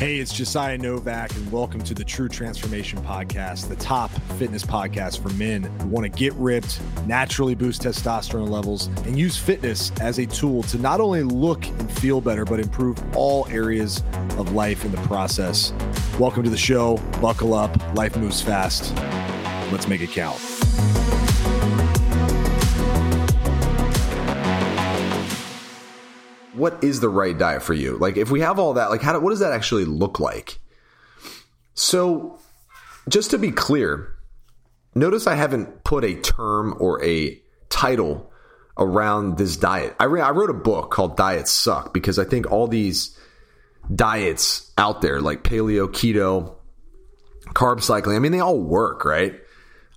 Hey, it's Josiah Novak, and welcome to the True Transformation Podcast, the top fitness podcast for men who want to get ripped, naturally boost testosterone levels, and use fitness as a tool to not only look and feel better, but improve all areas of life in the process. Welcome to the show. Buckle up. Life moves fast. Let's make it count. What is the right diet for you? Like, if we have all that, like, how do, what does that actually look like? So, just to be clear, notice I haven't put a term or a title around this diet. I, re- I wrote a book called Diets Suck because I think all these diets out there, like paleo, keto, carb cycling, I mean, they all work, right?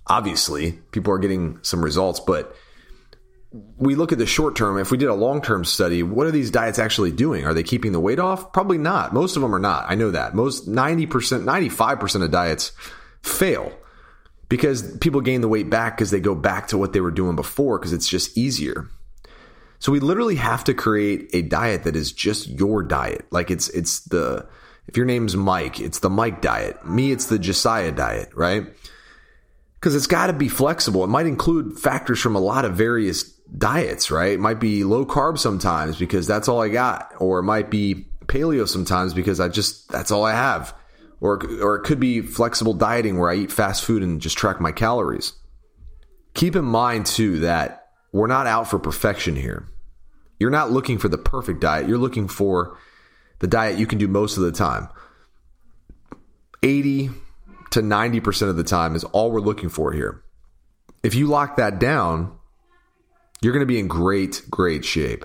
Obviously, people are getting some results, but we look at the short term, if we did a long term study, what are these diets actually doing? Are they keeping the weight off? Probably not. Most of them are not. I know that. Most 90%, 95% of diets fail because people gain the weight back because they go back to what they were doing before because it's just easier. So we literally have to create a diet that is just your diet. Like it's it's the if your name's Mike, it's the Mike diet. Me, it's the Josiah diet, right? Because it's got to be flexible. It might include factors from a lot of various diets, right? It might be low carb sometimes because that's all I got, or it might be paleo sometimes because I just that's all I have. Or or it could be flexible dieting where I eat fast food and just track my calories. Keep in mind too that we're not out for perfection here. You're not looking for the perfect diet. You're looking for the diet you can do most of the time. 80 to 90% of the time is all we're looking for here. If you lock that down, you're going to be in great, great shape.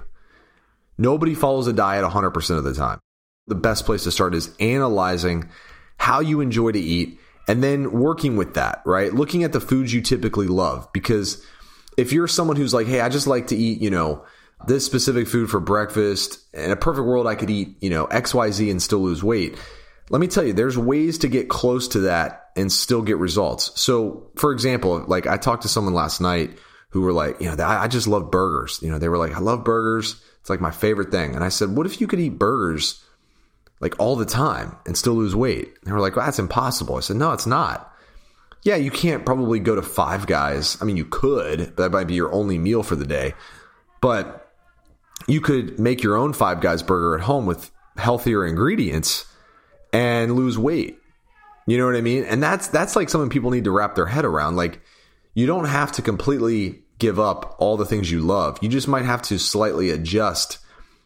Nobody follows a diet 100% of the time. The best place to start is analyzing how you enjoy to eat and then working with that, right? Looking at the foods you typically love. Because if you're someone who's like, hey, I just like to eat, you know, this specific food for breakfast, in a perfect world, I could eat, you know, XYZ and still lose weight. Let me tell you, there's ways to get close to that and still get results. So, for example, like I talked to someone last night who were like, you know, I, just love burgers. You know, they were like, I love burgers. It's like my favorite thing. And I said, what if you could eat burgers like all the time and still lose weight? And they were like, well, that's impossible. I said, no, it's not. Yeah, you can't probably go to five guys. I mean, you could, but that might be your only meal for the day. But you could make your own five guys burger at home with healthier ingredients and lose weight. You know what I mean? And that's that's like something people need to wrap their head around. Like you don't have to completely give up all the things you love. You just might have to slightly adjust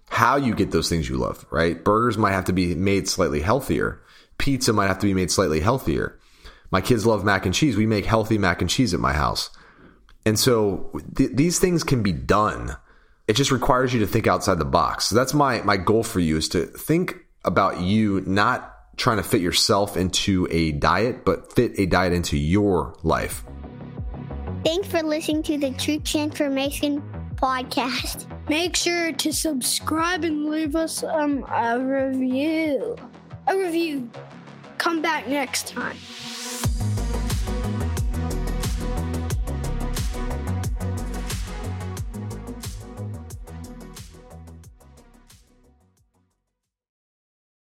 how you get those things you love, right? Burgers might have to be made slightly healthier. Pizza might have to be made slightly healthier. My kids love mac and cheese. We make healthy mac and cheese at my house. And so th- these things can be done. It just requires you to think outside the box. So that's my my goal for you is to think about you not trying to fit yourself into a diet, but fit a diet into your life. Thanks for listening to the True Transformation podcast. Make sure to subscribe and leave us um, a review. A review. Come back next time.